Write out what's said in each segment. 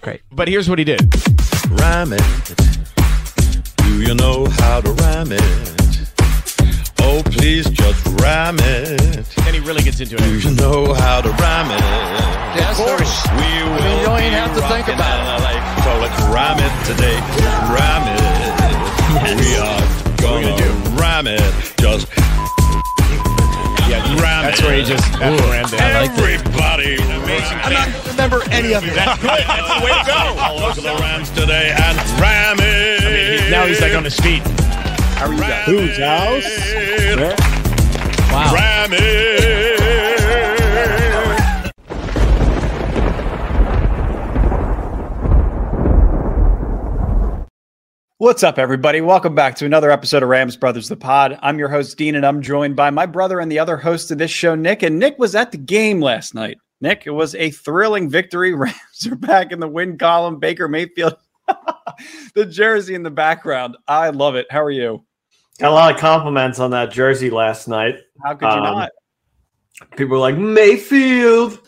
great. But here's what he did. Rhyme it. Do you know how to rhyme it? Oh, please just rhyme it. Then he really gets into it. Do you know how to rhyme it? Yes, Of course. We will mean, you don't even have to think rocking about LA. So let's rhyme it today. Rhyme it. We are gonna, gonna rhyme it. Just Yeah, rhyme that's it. where he just rammed it. I like that. Everybody, amazing. I'm not gonna remember any of it. That's good. That's the way to go. All over the rhymes today and rhyme it. I mean, he- now he's like on his feet. How are you guys? Whose house? Wow. Rhyme it. What's up, everybody? Welcome back to another episode of Rams Brothers the Pod. I'm your host, Dean, and I'm joined by my brother and the other host of this show, Nick. And Nick was at the game last night. Nick, it was a thrilling victory. Rams are back in the win column. Baker Mayfield, the jersey in the background. I love it. How are you? Got a lot of compliments on that jersey last night. How could you Um, not? People were like Mayfield.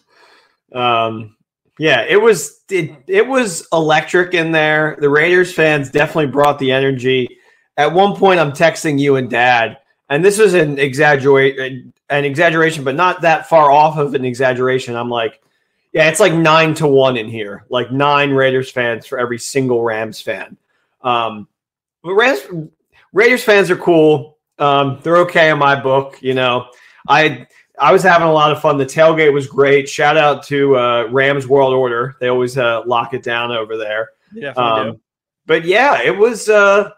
Um, yeah, it was it, it was electric in there. The Raiders fans definitely brought the energy. At one point, I'm texting you and Dad, and this was an exaggerate an exaggeration, but not that far off of an exaggeration. I'm like, yeah, it's like nine to one in here, like nine Raiders fans for every single Rams fan. Um, but Rams Raiders fans are cool. Um, they're okay in my book. You know, I I was having a lot of fun. The tailgate was great. Shout out to uh, Rams World Order. They always uh, lock it down over there. You definitely Um, but yeah, it was. Uh,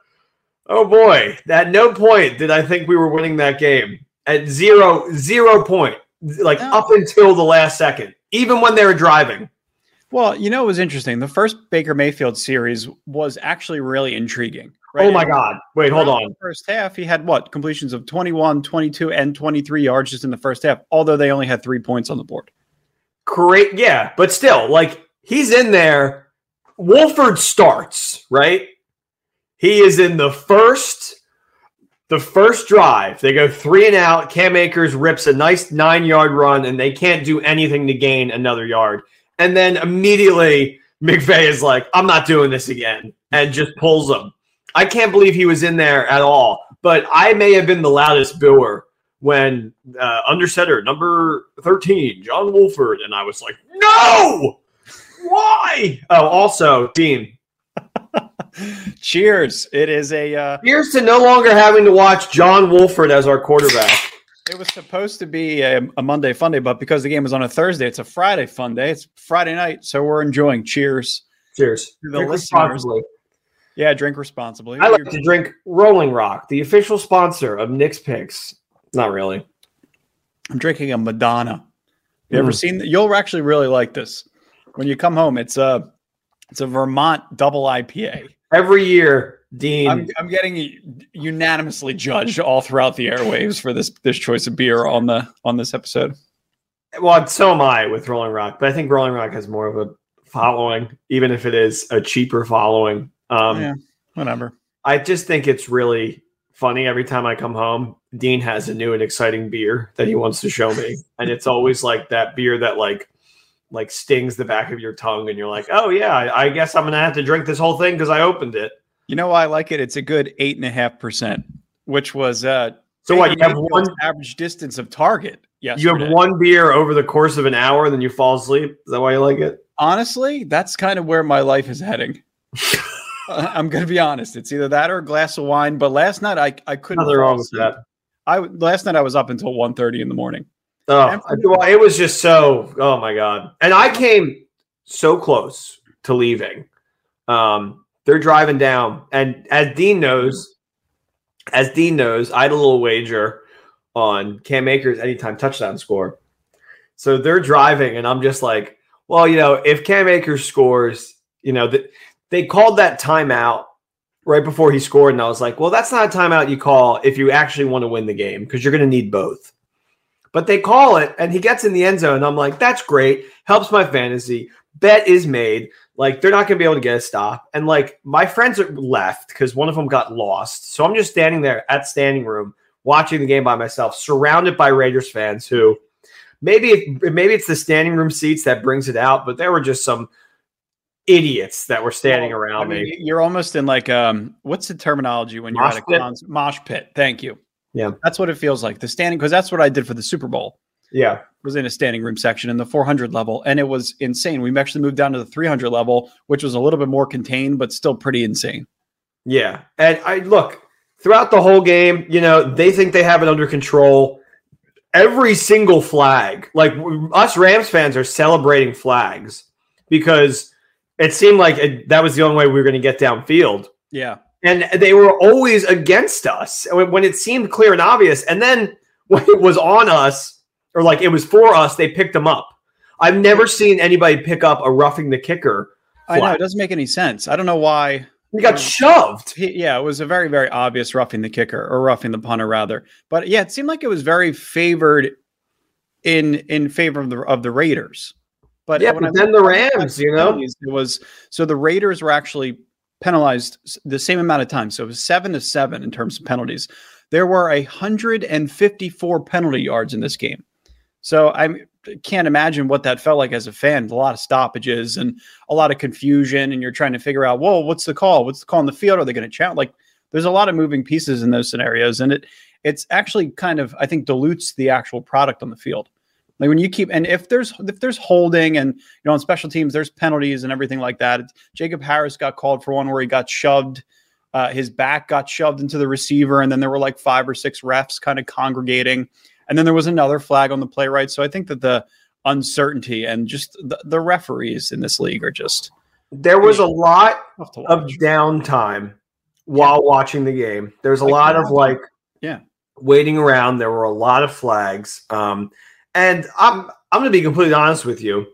oh boy, at no point did I think we were winning that game. At zero zero point, like No. up until the last second, even when they were driving. Well, you know, it was interesting. The first Baker Mayfield series was actually really intriguing. Oh my God! Wait, hold on. the First half, he had what? Completions of 21, 22, and 23 yards just in the first half, although they only had three points on the board. Great, yeah, but still, like he's in there. Wolford starts right. He is in the first, the first drive. They go three and out. Cam Akers rips a nice nine yard run, and they can't do anything to gain another yard. And then immediately McVay is like, "I'm not doing this again," and just pulls him. I can't believe he was in there at all. But I may have been the loudest booer when uh, under center number 13, John Wolford, and I was like, no, why? Oh, also, Dean, Cheers. It is a uh here's to no longer having to watch John Wolford as our quarterback. It was supposed to be a, a Monday fun day, but because the game was on a Thursday, it's a Friday fun day. It's Friday night, so we're enjoying cheers. Cheers. To the Drink responsibly. Yeah, drink responsibly. I like to drink Rolling Rock, the official sponsor of Nick's Picks. Not really. I'm drinking a Madonna. You ever Mm. seen? You'll actually really like this. When you come home, it's a it's a Vermont double IPA. Every year, Dean. I'm, I'm getting unanimously judged all throughout the airwaves for this this choice of beer on the on this episode. well, so am I with Rolling Rock, but I think Rolling Rock has more of a following, even if it is a cheaper following. Um, yeah, whatever. I just think it's really funny every time I come home. Dean has a new and exciting beer that he wants to show me, and it's always like that beer that like like stings the back of your tongue, and you're like, oh yeah, I, I guess I'm gonna have to drink this whole thing because I opened it. You know why I like it? It's a good eight and a half percent, which was uh So what? You have one. average distance of target. Yes, You have one beer over the course of an hour, and then you fall asleep. Is that why you like it? Honestly, that's kind of where my life is heading. I'm gonna be honest. It's either that or a glass of wine. But last night I I couldn't. Nothing wrong with that. I last night I was up until 1.30 in the morning. Oh, well, it was just so. Oh my god! And I came so close to leaving. Um, they're driving down, and as Dean knows, as Dean knows, I had a little wager on Cam Akers anytime touchdown score. So they're driving, and I'm just like, well, you know, if Cam Akers scores, you know, th- they called that timeout right before he scored, and I was like, well, that's not a timeout you call if you actually want to win the game because you're going to need both. But they call it, and he gets in the end zone. I'm like, that's great. Helps my fantasy. Bet is made. Like, they're not going to be able to get a stop. And like, my friends are left because one of them got lost. So I'm just standing there at standing room watching the game by myself, surrounded by Raiders fans who maybe maybe it's the standing room seats that brings it out, but there were just some idiots that were standing Well, around I mean, me. You're almost in like um, what's the terminology when you're at a concert? Mosh pit. Thank you. Yeah. that's what it feels like. The standing because that's what I did for the Super Bowl. Yeah. Was in a standing room section in the 400 level, and it was insane. We actually moved down to the 300 level, which was a little bit more contained, but still pretty insane. Yeah. And I look throughout the whole game, you know, they think they have it under control. Every single flag, like us Rams fans are celebrating flags because it seemed like it, that was the only way we were going to get downfield. Yeah, And they were always against us when it seemed clear and obvious. And then when it was on us, or like it was for us, they picked them up. I've never seen anybody pick up a roughing the kicker. I know it doesn't make any sense. I don't know why. He got shoved. He, yeah, it was a very, very obvious roughing the kicker or roughing the punter, rather. But yeah, it seemed like it was very favored in in favor of the of the Raiders. But Yeah, but then the Rams, you know? it was so the Raiders were actually penalized the same amount of time. So it was seven to seven in terms of penalties. There were a hundred and fifty-four penalty yards in this game. So I can't imagine what that felt like as a fan. A lot of stoppages and a lot of confusion, and you're trying to figure out, whoa, what's the call? What's the call in the field? Are they going to challenge? Like, there's a lot of moving pieces in those scenarios, and it it's actually kind of I think dilutes the actual product on the field. Like when you keep and if there's if there's holding and you know on special teams there's penalties and everything like that. Jacob Harris got called for one where he got shoved. Uh, his back got shoved into the receiver, and then there were like five or six refs kind of congregating. And then there was another flag on the play right. So I think that the uncertainty and just the, the referees in this league are just There was a lot of downtime while watching the game. There's a lot of like Yeah. waiting around. There were a lot of flags. Um, and I'm I'm gonna be completely honest with you.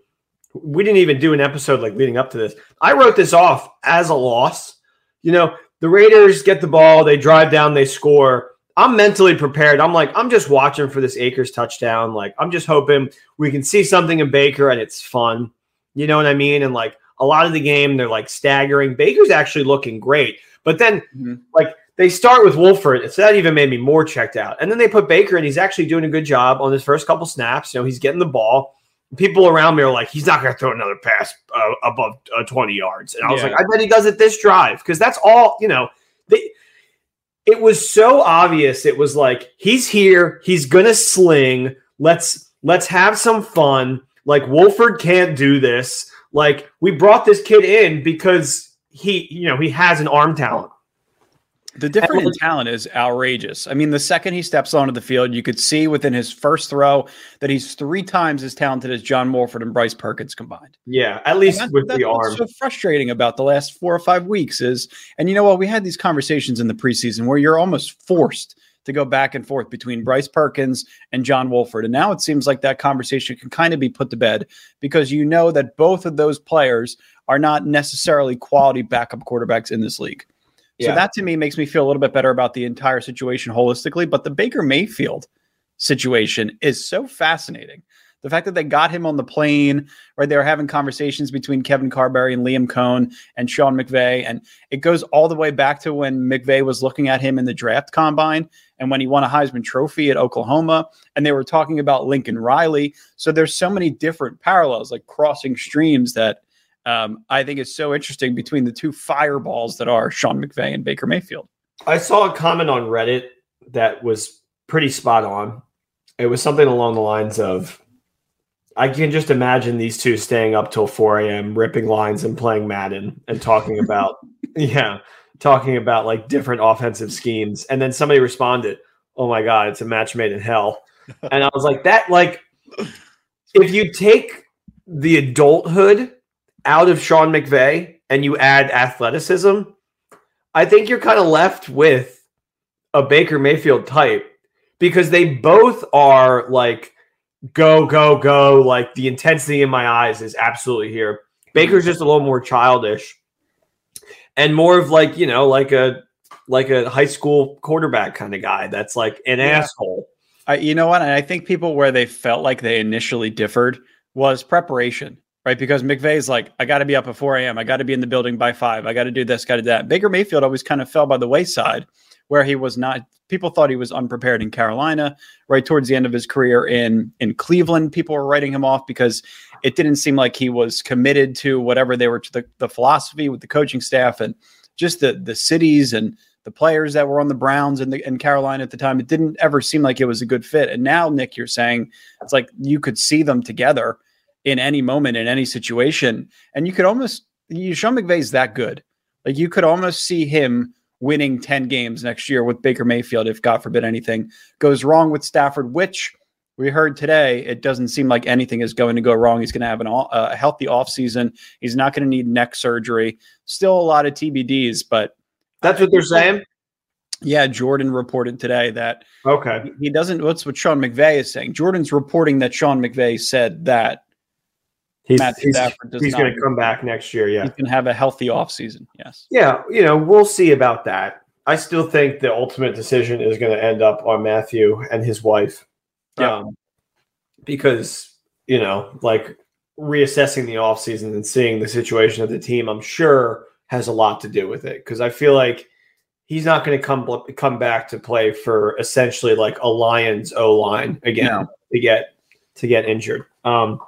We didn't even do an episode like leading up to this. I wrote this off as a loss. You know, the Raiders get the ball, they drive down, they score. I'm mentally prepared. I'm like, I'm just watching for this Akers touchdown. Like, I'm just hoping we can see something in Baker and it's fun. You know what I mean? And like a lot of the game, they're like staggering. Baker's actually looking great. But then, Mhm. like, they start with Wolford. So that even made me more checked out. And then they put Baker, and he's actually doing a good job on his first couple snaps. You know, he's getting the ball. People around me are like, he's not going to throw another pass uh, above uh, 20 yards. And I was Yeah. like, I bet he does it this drive because that's all, you know, they, it was so obvious. It was like, he's here, he's going to sling. Let's let's have some fun. Like Wolford can't do this. Like we brought this kid in because he, you know, he has an arm talent. The difference in talent is outrageous. I mean, the second he steps onto the field, you could see within his first throw that he's three times as talented as John Wolford and Bryce Perkins combined. Yeah, at least that- with the arm. so frustrating about the last four or five weeks is, and you know what? We had these conversations in the preseason where you're almost forced to go back and forth between Bryce Perkins and John Wolford. And now it seems like that conversation can kind of be put to bed because you know that both of those players are not necessarily quality backup quarterbacks in this league. So that to me makes me feel a little bit better about the entire situation holistically. But the Baker Mayfield situation is so fascinating. The fact that they got him on the plane, right? They were having conversations between Kevin Carberry and Liam Coen and Sean McVay. And it goes all the way back to when McVay was looking at him in the draft combine and when he won a Heisman Trophy at Oklahoma. And they were talking about Lincoln Riley. So there's so many different parallels, like crossing streams that um, I think is so interesting between the two fireballs that are Sean McVay and Baker Mayfield. I saw a comment on Reddit that was pretty spot on. It was something along the lines of I can just imagine these two staying up till 4 a.m., ripping lines and playing Madden and talking about, yeah, talking about like different offensive schemes. And then somebody responded, Oh my God, it's a match made in hell. And I was like, That, like, if you take the adulthood out of Sean McVay and you add athleticism, I think you're kind of left with a Baker Mayfield type because they both are like go, go, go. Like the intensity in my eyes is absolutely here. Baker's just a little more childish and more of like, you know, like a like a high school quarterback kind of guy that's like an Yeah. asshole. I, you know what? And I think people where they felt like they initially differed was preparation, right? Because McVay's like, I got to be up at 4 a.m. I got to be in the building by five. I got to do this, got to do that. Baker Mayfield always kind of fell by the wayside where he was not. People thought he was unprepared in Carolina. Right towards the end of his career in in Cleveland, people were writing him off because it didn't seem like he was committed to whatever they were to the, the philosophy with the coaching staff and just the the cities and the players that were on the Browns and the and Carolina at the time. It didn't ever seem like it was a good fit. And now, Nick, you're saying it's like you could see them together in any moment in any situation, and you could almost you Sean McVay's that good. Like you could almost see him winning 10 games next year with Baker Mayfield if God forbid anything goes wrong with Stafford, which we heard today it doesn't seem like anything is going to go wrong. He's going to have an, a healthy offseason. He's not going to need neck surgery. Still a lot of TBDs, but That's what they're saying. yeah, Jordan reported today that Okay. he doesn't. What's what Sean McVay is saying? Jordan's reporting that Sean McVay said that He's, he's, Stafford does he's going to come back next year. Yeah. he's going to have a healthy offseason. Yes. Yeah. You know, we'll see about that. I still think the ultimate decision is going to end up on Matthew and his wife. Yeah. Um, because, you know, like reassessing the offseason and seeing the situation of the team, I'm sure has a lot to do with it. Because I feel like he's not going to come come back to play for essentially like a Lions O line again No. to get to get injured. Um,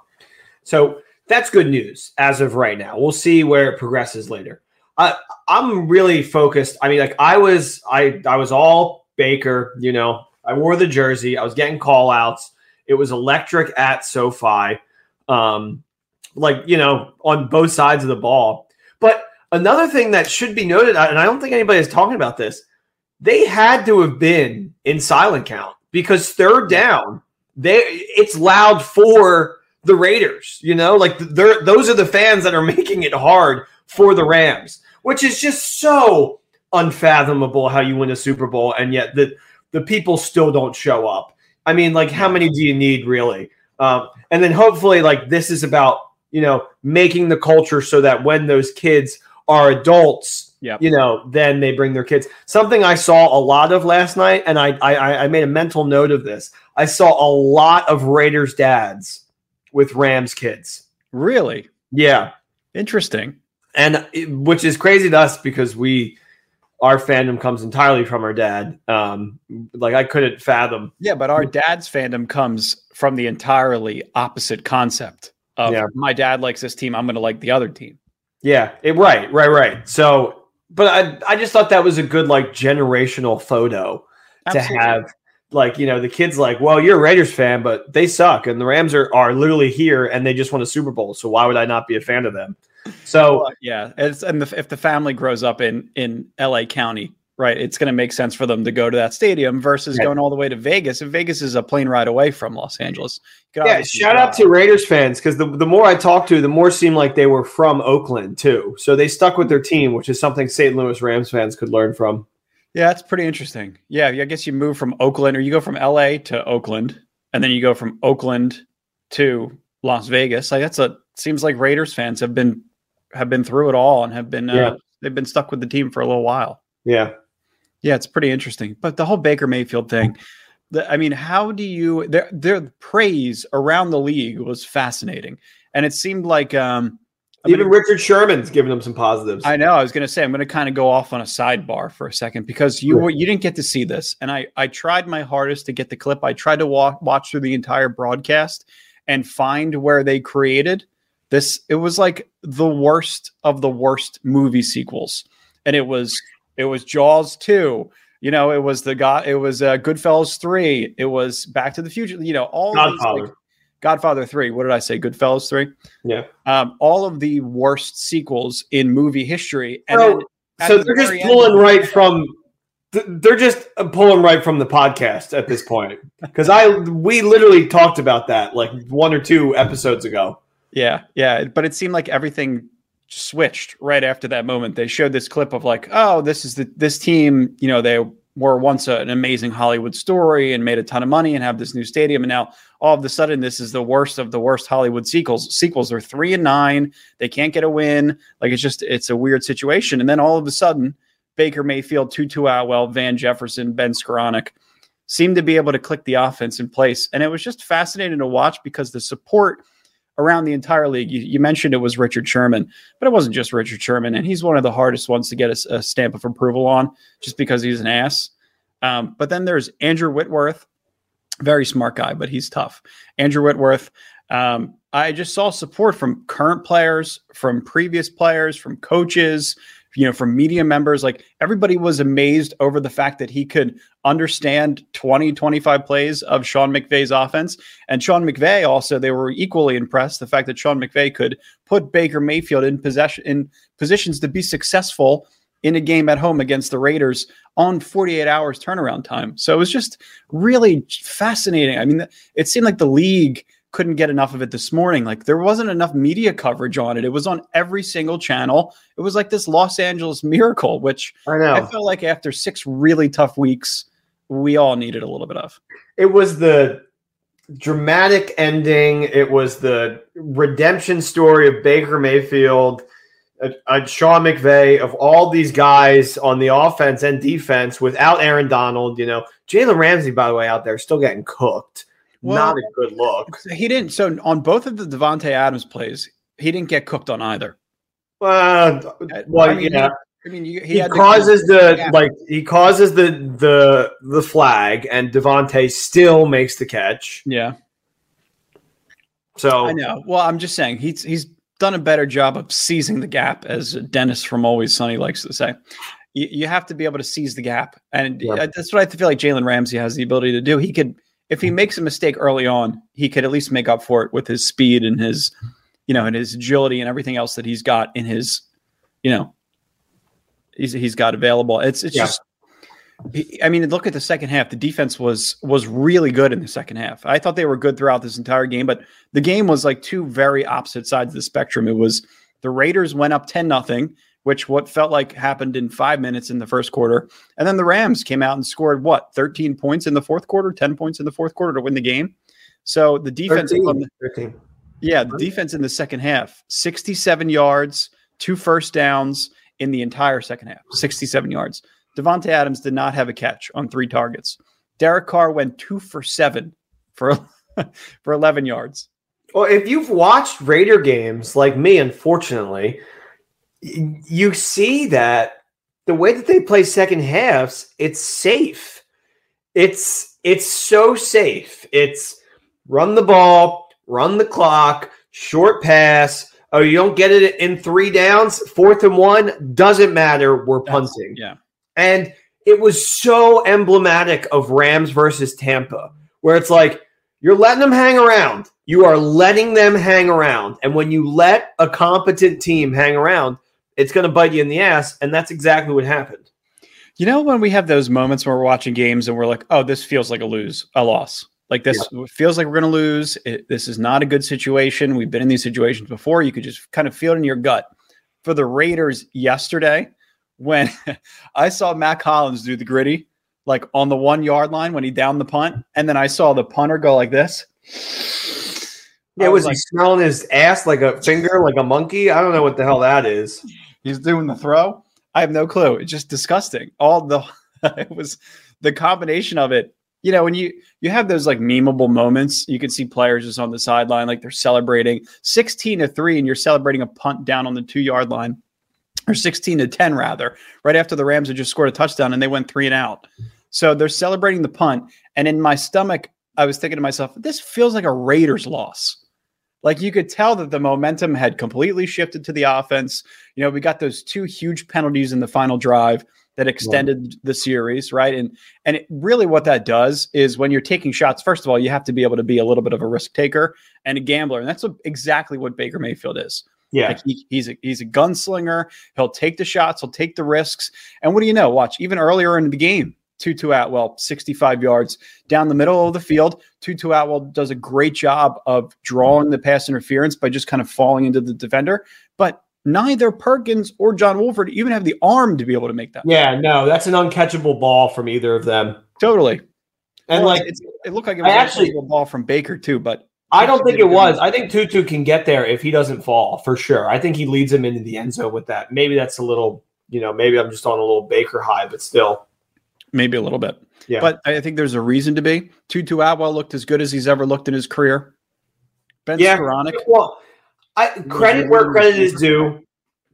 so that's good news as of right now. We'll see where it progresses later. I, I'm really focused. I mean, like I was, I I was all Baker. You know, I wore the jersey. I was getting call outs. It was electric at SoFi, um, like you know, on both sides of the ball. But another thing that should be noted, and I don't think anybody is talking about this, they had to have been in silent count because third down, they it's loud for the Raiders. You know, like they're those are the fans that are making it hard for the Rams, which is just so unfathomable how you win a Super Bowl and yet the the people still don't show up. I mean, like how many do you need really? Um, and then hopefully, like this is about you know making the culture so that when those kids are adults, Yep. you know, then they bring their kids. Something I saw a lot of last night, and I I, I made a mental note of this. I saw a lot of Raiders dads with Rams kids. Really Yeah, interesting. and it- which is crazy to us because we our fandom comes entirely from our dad. Um, like I couldn't fathom. Yeah, but our dad's fandom comes from the entirely opposite concept of Yeah. my dad likes this team, I'm going to like the other team. Yeah, it, right, right, right. So, but I I just thought that was a good like generational photo Absolutely. to have. Like you know, the kids like, well, you're a Raiders fan, but they suck, and the Rams are are literally here, and they just won a Super Bowl. So why would I not be a fan of them? So yeah, it's, and the, if the family grows up in in L.A. County, right, it's going to make sense for them to go to that stadium versus Right. going all the way to Vegas. And Vegas is a plane ride away from Los Angeles. Yeah, shout out to Raiders fans because the, the more I talked to, the more seemed like they were from Oakland too. So they stuck with their team, which is something St. Louis Rams fans could learn from. Yeah, that's pretty interesting. Yeah, I guess you move from Oakland or you go from LA to Oakland and then you go from Oakland to Las Vegas. Like that's a seems like Raiders fans have been have been through it all and have been uh, they've been stuck with the team for a little while. Yeah. Yeah, it's pretty interesting. But the whole Baker Mayfield thing, the, I mean, how do you their their praise around the league was fascinating. And it seemed like um I'm Even gonna- Richard Sherman's giving them some positives. I know. I was going to say I'm going to kind of go off on a sidebar for a second because you were you didn't get to see this, and I I tried my hardest to get the clip. I tried to walk, watch through the entire broadcast and find where they created this. It was like the worst of the worst movie sequels, and it was it was Jaws two. You know, it was the God. It was uh, Goodfellas three. It was Back to the Future. You know, all these, like, Godfather three. What did I say? Goodfellas three yeah. um, all of the worst sequels in movie history. And So- then So the they're just very end- pulling right from. They're just pulling right from the podcast at this point because I we literally talked about that like one or two episodes ago. Yeah, yeah. But it seemed like everything switched right after that moment. They showed this clip of like, oh, this is the this team. You know, they were once a, an amazing Hollywood story and made a ton of money and have this new stadium, and now all of a sudden this is the worst of the worst Hollywood sequels. Sequels are three and nine. They can't get a win. Like it's just it's a weird situation. And then all of a sudden, Baker Mayfield, Tutu Atwell, Van Jefferson, Ben Skowronek seemed to be able to click the offense in place. And it was just fascinating to watch because the support around the entire league. You, you mentioned it was Richard Sherman, but it wasn't just Richard Sherman, and he's one of the hardest ones to get a, a stamp of approval on, just because he's an ass. Um, but then there's Andrew Whitworth, very smart guy, but he's tough. Andrew Whitworth, Um, I just saw support from current players, from previous players, from coaches, you know, from media members. Like everybody was amazed over the fact that he could understand 20, 25 plays of Sean McVay's offense. And Sean McVay also, they were equally impressed the fact that Sean McVay could put Baker Mayfield in possession in positions to be successful in a game at home against the Raiders on 48 hours turnaround time. So it was just really fascinating. I mean, it seemed like the league couldn't get enough of it this morning. Like there wasn't enough media coverage on it. It was on every single channel. It was like this Los Angeles miracle, which I know. I felt like after six really tough weeks, we all needed a little bit of. it was the dramatic ending. It was the redemption story of Baker Mayfield, uh, uh, Sean McVay, of all these guys on the offense and defense without Aaron Donald. You know, Jalen Ramsey, by the way, out there still getting cooked. Well- Not a good look. He didn't. So on both of the Davante Adams plays, he didn't get cooked on either. Uh, well, I mean, yeah, I mean, you, he, had causes the Yeah. like he causes the the the flag, and Davante still makes the catch. yeah. So I know. Well, I'm just saying he's he's done a better job of seizing the gap, as Dennis from Always Sunny likes to say. You, you have to be able to seize the gap, and Yeah. that's what I feel like Jalen Ramsey has the ability to do. He could, if he makes a mistake early on, he could at least make up for it with his speed and his, you know, and his agility and everything else that he's got in his, you know, he's he's got available. It's it's Yeah. just. he- I mean, look at the second half. The defense was was really good in the second half. I thought they were good throughout this entire game, but the game was like two very opposite sides of the spectrum. It was the Raiders went up 10 nothing, which what felt like happened in 5 minutes in the first quarter. And then the Rams came out and scored what? 13 points in the fourth quarter, 10 points in the fourth quarter to win the game. So the defense 13, the- 13. yeah, the defense in the second half, 67 yards, two first downs in the entire second half, 67 yards. Davante Adams did not have a catch on three targets. Derek Carr went two for seven for, for 11 yards. Well, if you've watched Raider games like me, unfortunately, you see that the way that they play second halves, it's safe. It's it's so safe. It's run the ball, run the clock, short pass. Oh, you don't get it in three downs, fourth and one, doesn't matter. We're That's- punting. Yeah. And it was so emblematic of Rams versus Tampa, where it's like you're letting them hang around. You are letting them hang around. And when you let a competent team hang around, it's going to bite you in the ass. And that's exactly what happened. You know, when we have those moments when we're watching games and we're like, oh, this feels like a lose, a loss. Like this feels like we're going to lose. It, this is not a good situation. We've been in these situations before. You could just kind of feel it in your gut. For the Raiders yesterday, when I saw Matt Collins do the gritty, like on the one yard line when he downed the punt, and then I saw the punter go like this. Yeah, was, like, he smelling his ass like a finger, like a monkey? I don't know what the hell that is. He's doing the throw. I have no clue. It's just disgusting. All the it was the combination of it. You know, when you you have those like memeable moments, you can see players just on the sideline, like they're celebrating 16 to 3, and you're celebrating a punt down on the two yard line, or 16 to 10, rather, right after the Rams had just scored a touchdown and they went three and out. So they're celebrating the punt. And in my stomach, I was thinking to myself, this feels like a Raiders loss. Like you could tell that the momentum had completely shifted to the offense. You know, we got those two huge penalties in the final drive that extended the series, right? And and it, really what that does is when you're taking shots, first of all, you have to be able to be a little bit of a risk taker and a gambler. And that's what, exactly what Baker Mayfield is. Yeah. Like he, he's a he's a gunslinger. He'll take the shots. He'll take the risks. And what do you know? Watch even earlier in the game, Tutu Atwell, 65 yards down the middle of the field. Tutu Atwell does a great job of drawing the pass interference by just kind of falling into the defender. But neither Perkins or John Wolford even have the arm to be able to make that. Yeah, no, that's an uncatchable ball from either of them. Totally. And Well, like, it's, it looked like it was actually- actually a ball from Baker too, but I don't think it was. I think Tutu can get there if he doesn't fall for sure. I think he leads him into the end zone with that. Maybe that's a little, you know, maybe I'm just on a little Baker high, but still. Maybe a little bit. Yeah. But I think there's a reason to be. Tutu Atwell looked as good as he's ever looked in his career. Ben Yeah. Skowronek, Well, I credit where credit is due.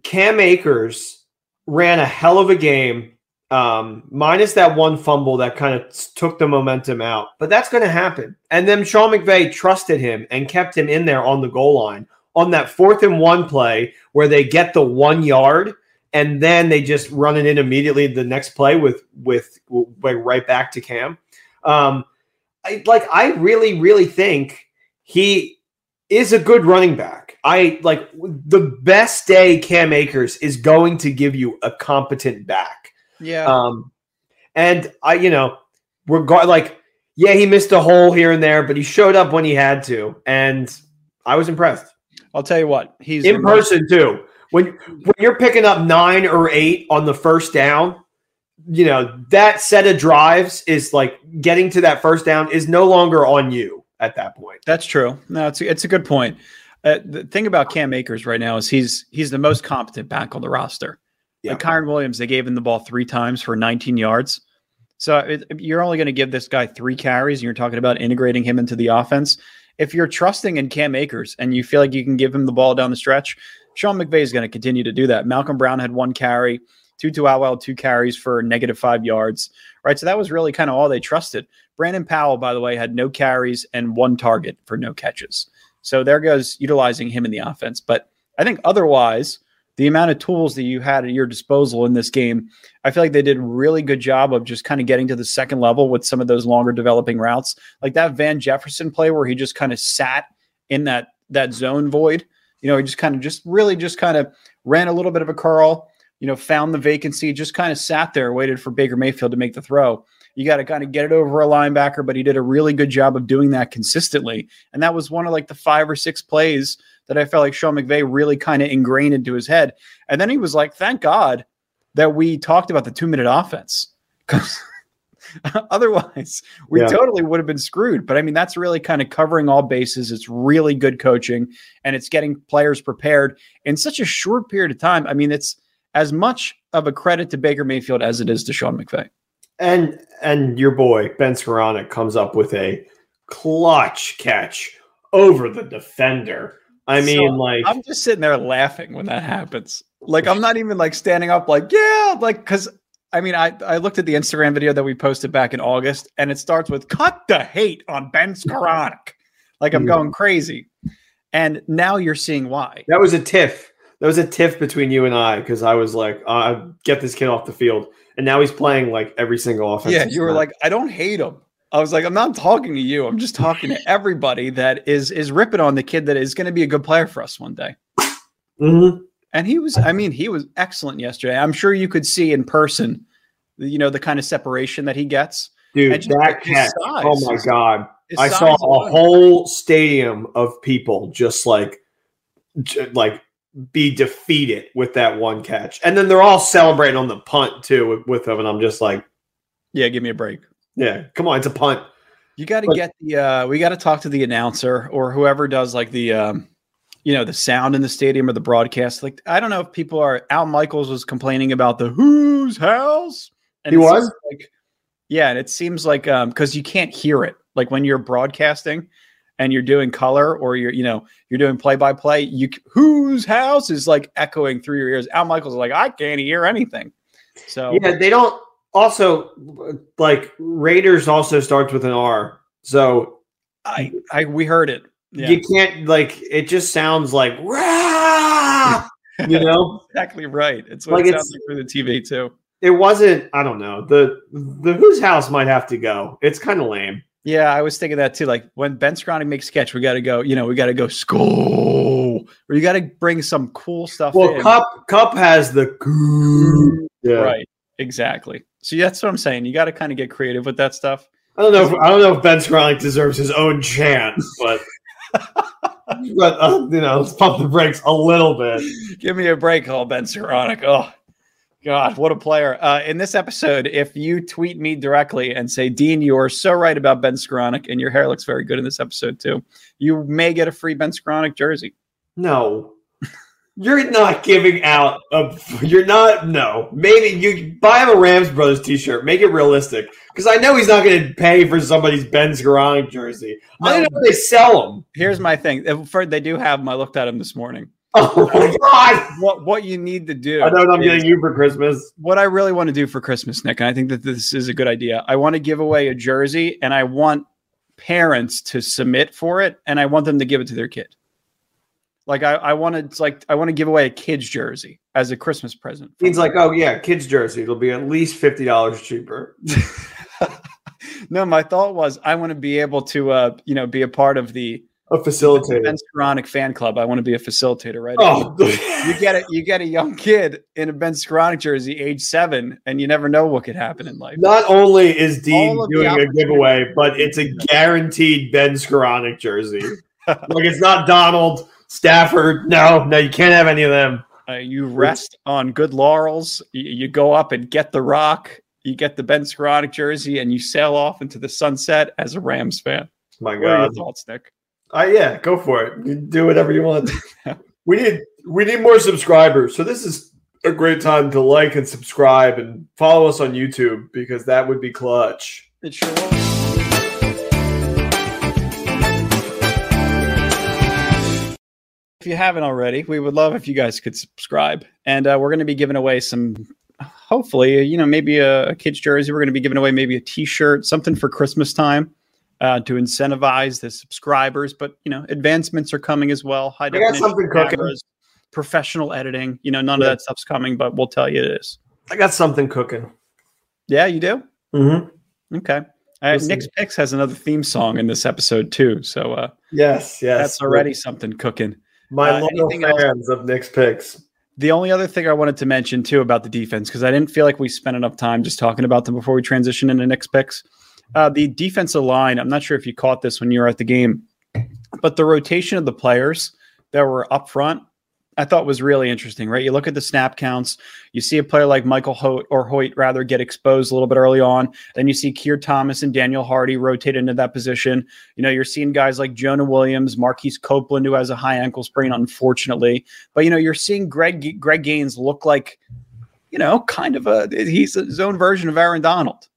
Cam Akers ran a hell of a game um, minus that one fumble that kind of took the momentum out. But that's going to happen. And then Sean McVay trusted him and kept him in there on the goal line on that fourth and one play where they get the one yard and then they just run it in immediately the next play with with, right back to Cam. Um, I, like I really really think he is a good running back. I like the best day Cam Akers is going to give you a competent back. Yeah. Um, and I, you know, regard like, yeah, he missed a hole here and there, but he showed up when he had to, and I was impressed I'll tell you what, he's in person too. When when you're picking up nine or eight on the first down, you know that set of drives is like getting to that first down is no longer on you at that point. That's true. No, it's it's a good point. Uh, the thing about Cam Akers right now is he's he's the most competent back on the roster. Yeah. Like Kyren Williams, they gave him the ball three times for 19 yards. So it, you're only going to give this guy three carries, and you're talking about integrating him into the offense. If you're trusting in Cam Akers and you feel like you can give him the ball down the stretch, Sean McVay is going to continue to do that. Malcolm Brown had one carry, Tutu Atwell two carries for negative five yards. Right, so that was really kind of all they trusted. Brandon Powell, by the way, had no carries and one target for no catches. So there goes utilizing him in the offense. But I think otherwise, the amount of tools that you had at your disposal in this game, I feel like they did a really good job of just kind of getting to the second level with some of those longer developing routes. Like that Van Jefferson play where he just kind of sat in that that zone void. You know, he just kind of just really just kind of ran a little bit of a curl, you know, found the vacancy, just kind of sat there, waited for Baker Mayfield to make the throw. You got to kind of get it over a linebacker, but he did a really good job of doing that consistently. And that was one of like the five or six plays that I felt like Sean McVay really kind of ingrained into his head. And then he was like, thank God that we talked about the two minute offense. otherwise, we Yeah. totally would have been screwed. But I mean, that's really kind of covering all bases. It's really good coaching and it's getting players prepared in such a short period of time. I mean, it's as much of a credit to Baker Mayfield as it is to Sean McVay. And and your boy Ben Skowronek comes up with a clutch catch over the defender. I mean, So, like I'm just sitting there laughing when that happens. Like I'm not even like standing up, like yeah, like because I mean I I looked at the Instagram video that we posted back in August, and it starts with "cut the hate on Ben Skowronek." Like I'm Yeah. going crazy, and now you're seeing why. that was a tiff. That was a tiff between you and I because I was like, uh, get this kid off the field, and now he's playing like every single offense. Yeah, you were like, I don't hate him. I was like, I'm not talking to you. I'm just talking to everybody that is is ripping on the kid that is going to be a good player for us one day. Mhm. And he was, I mean, he was excellent yesterday. I'm sure you could see in person, you know, the kind of separation that he gets. dude, just that catch. size. Oh my god, I saw a whole stadium of people just like, like be defeated with that one catch, and then they're all celebrating on the punt too with, with him, and I'm just like, Yeah, give me a break. yeah, come on, it's a punt. You got to get the, uh, we got to talk to the announcer or whoever does like the, um, you know, the sound in the stadium or the broadcast. Like, I don't know if people are, Al Michaels was complaining about the whose house. And He was? Like, yeah. And it seems like, um, cause you can't hear it. Like when you're broadcasting and you're doing color or you're, you know, you're doing play by play, you, whose house is like echoing through your ears. Al Michaels is like, I can't hear anything. So Yeah, they don't. Also, like Raiders also starts with an R, so I, I, we heard it. Yeah. you can't like. It just sounds like rah, you know. exactly right. It's what Like it it's- sounds like through the TV too. it wasn't. I don't know. the The whose house might have to go. It's kind of lame. Yeah, I was thinking that too. Like when Ben Skowronek makes sketch, we got to go. You know, we got to go school, or you got to bring some cool stuff. Well, in. Cup Cup has the yeah. right? Exactly. So that's what I'm saying. You got to kind of get creative with that stuff. I don't know. If, I don't know if Ben Skowronek deserves his own chance, but but uh, you know, let's pump the brakes a little bit. Give me a break, all Ben Skowronek. Oh. God, what a player. Uh, in this episode, if you tweet me directly and say, Dean, you are so right about Ben Skowronek, and your hair looks very good in this episode, too, you may get a free Ben Skowronek jersey. No. You're not giving out a you're not no. Maybe you buy him a Rams Brothers t-shirt, make it realistic. Because I know he's not gonna pay for somebody's Ben Skowronek jersey. I don't know if they sell them. Here's my thing. For, they do have them. I looked at them this morning. Oh my god! what what you need to do. I know what I'm getting you for Christmas. what I really want to do for Christmas, Nick, and I think that this is a good idea. I want to give away a jersey, and I want parents to submit for it, and I want them to give it to their kid. Like I, I want to like I want to give away a kid's jersey as a Christmas present. Dean's like, oh yeah, kids jersey. It'll be at least fifty dollars cheaper. no, my thought was I want to be able to, uh, you know, be a part of the A facilitator. Ben Skowronek fan club. I want to be a facilitator, right? Oh, You get it. You get a young kid in a Ben Skowronek jersey, age seven, and you never know what could happen in life. not only is Dean All of the doing a giveaway, but it's a guaranteed Ben Skowronek jersey. like it's not Donald Stafford. No, no, you can't have any of them. Uh, you rest on good laurels. You, you go up and get the rock. You get the Ben Skowronek jersey, and you sail off into the sunset as a Rams fan. My What are your God. thoughts, Nick? Uh, yeah, go for it. You do whatever you want. we need we need more subscribers. So this is a great time to like and subscribe and follow us on YouTube because that would be clutch. It sure was. If you haven't already, we would love if you guys could subscribe. And uh, we're going to be giving away some, hopefully, you know, maybe a, a kid's jersey. We're going to be giving away maybe a T-shirt, something for Christmas time uh, to incentivize the subscribers. But you know, advancements are coming as well. High got definition something cooking. professional editing. You know, none of that stuff's coming, but we'll tell you it is. I got something cooking. Yeah, you do. Mm-hmm. Okay. Uh. Nick's Picks has another theme song in this episode too, so uh, Yes, yes. that's already something cooking. My uh, loyal anything else? of Nick's picks. The only other thing I wanted to mention too about the defense because I didn't feel like we spent enough time just talking about them before we transition into Nick's picks. Uh, the defensive line. I'm not sure if you caught this when you were at the game, but the rotation of the players that were up front, I thought was really interesting. Right? You look at the snap counts. You see a player like Michael Hoyt or Hoyt rather get exposed a little bit early on. Then you see Keir Thomas and Daniel Hardy rotate into that position. You know, you're seeing guys like Jonah Williams, Marquise Copeland, who has a high ankle sprain, unfortunately. But you know, you're seeing Greg Greg Gaines look like, you know, kind of a he's his own version of Aaron Donald.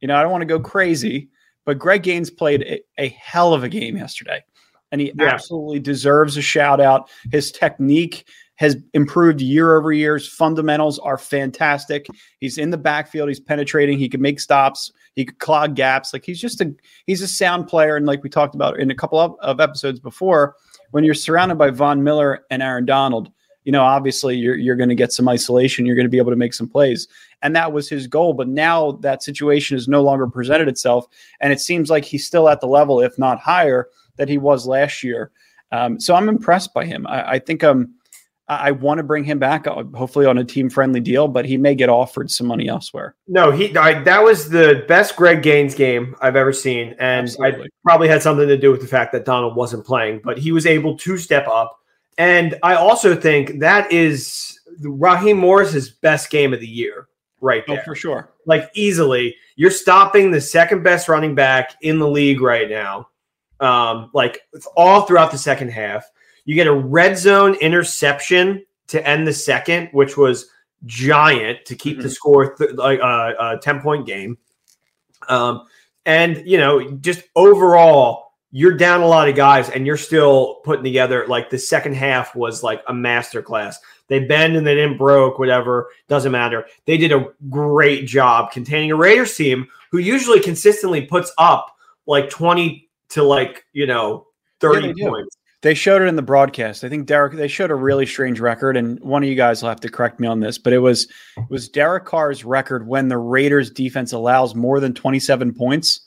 You know, I don't want to go crazy, but Greg Gaines played a, a hell of a game yesterday, and he Yeah. absolutely deserves a shout out. His technique has improved year over year. His fundamentals are fantastic. He's in the backfield. He's penetrating. He can make stops. He could clog gaps. Like he's just a he's a sound player. And like we talked about in a couple of, of episodes before, when you're surrounded by Von Miller and Aaron Donald, you know obviously you're you're going to get some isolation. You're going to be able to make some plays, and that was his goal. But now that situation has no longer presented itself, and it seems like he's still at the level, if not higher, that he was last year. Um, so I'm impressed by him. I, I think um, I, I want to bring him back, uh, hopefully on a team friendly deal, but he may get offered some money elsewhere. No, he I, that was the best Greg Gaines game I've ever seen, and I probably had something to do with the fact that Donald wasn't playing, but he was able to step up. And I also think that is Raheem Morris's best game of the year, right Oh, there. for sure. like easily. You're stopping the second best running back in the league right now. Um, like all throughout the second half. You get a red zone interception to end the second, which was giant to keep the score th- like uh, a 10 point game. Um, and you know, just overall, you're down a lot of guys and you're still putting together like the second half was like a masterclass. They bend and they didn't broke, whatever, doesn't matter. They did a great job containing a Raiders team who usually consistently puts up like 20 to like, you know, 30 Yeah, they do. points. They showed it in the broadcast. I think Derek. They showed a really strange record, and one of you guys will have to correct me on this, but it was it was Derek Carr's record when the Raiders defense allows more than twenty seven points,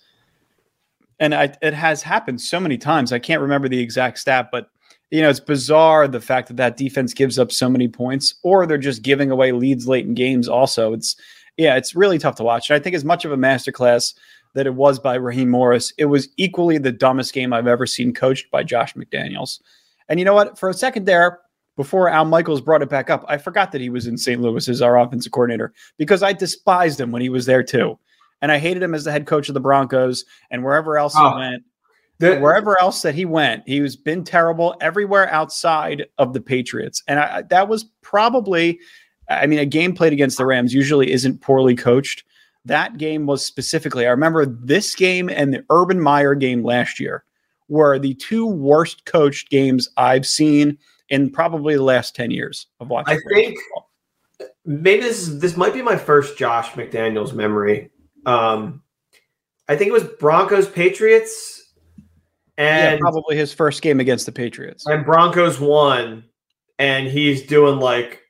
and I, it has happened so many times. I can't remember the exact stat, but you know it's bizarre the fact that that defense gives up so many points, or they're just giving away leads late in games. Also, it's yeah, it's really tough to watch. And I think as much of a masterclass that it was by Raheem Morris, it was equally the dumbest game I've ever seen coached by Josh McDaniels. And you know what? For a second there, before Al Michaels brought it back up, I forgot that he was in St. Louis as our offensive coordinator because I despised him when he was there too. And I hated him as the head coach of the Broncos and wherever else Oh. he ah. went. The- Wherever else that he went, he was been terrible everywhere outside of the Patriots. And I, I- that was probably, I mean, a game played against the Rams usually isn't poorly coached. That game was specifically, I remember this game and the Urban Meyer game last year were the two worst coached games I've seen in probably the last 10 years of watching. I think- football. maybe this is, this might be my first Josh McDaniels memory. Um, I think it was Broncos Patriots, yeah, and probably his first game against the Patriots. and Broncos won, and he's doing like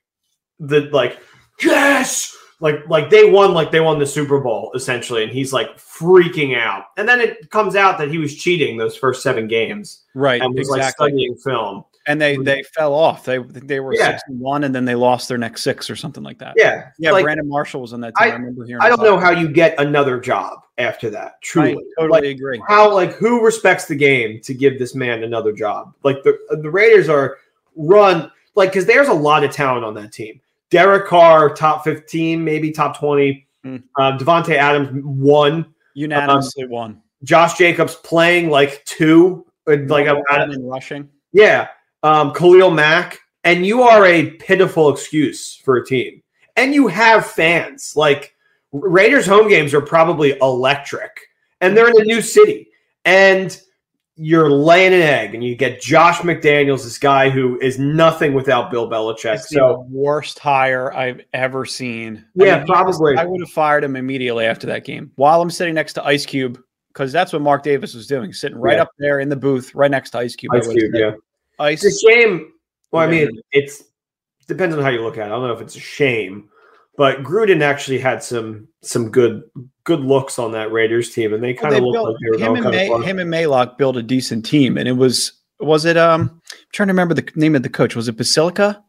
the like yes, like like they won like they won the Super Bowl essentially, and he's like freaking out. And then it comes out that he was cheating those first seven games Right, and was like exactly. studying film. and they mm-hmm. they fell off. They they were Yeah. six and one, and then they lost their next six or something like that. Yeah, yeah. like, Brandon Marshall was on that team. I, I- remember hearing. I don't know how you get another job after that. I Truly, totally Like, agree. how like who respects the game to give this man another job? Like the the Raiders are run like because there's a lot of talent on that team. Derek Carr, top fifteen, maybe top twenty. Mm. Um, Davante Adams one. Unanimously one. Josh Jacobs playing like two, uh, like a, One in rushing. yeah. Um, Khalil Mack, and you are a pitiful excuse for a team, and you have fans. Like Raiders home games are probably electric, and they're in a new city, and you're laying an egg, and you get Josh McDaniels, this guy who is nothing without Bill Belichick. It's So the worst hire I've ever seen. Yeah, he was- probably. I would have fired him immediately after that game. While I'm sitting next to Ice Cube, because that's what Mark Davis was doing, sitting right Yeah. up there in the booth, right next to Ice Cube. Ice Cube, yeah, Ice. it's a shame. Well, I mean, it's depends on how you look at it. I don't know if it's a shame, but Gruden actually had some some good good looks on that Raiders team, and they kind they of looked built- like they were him and May, him and Mayock built a decent team, and it was was it um I'm trying to remember the name of the coach. Was it Basilica,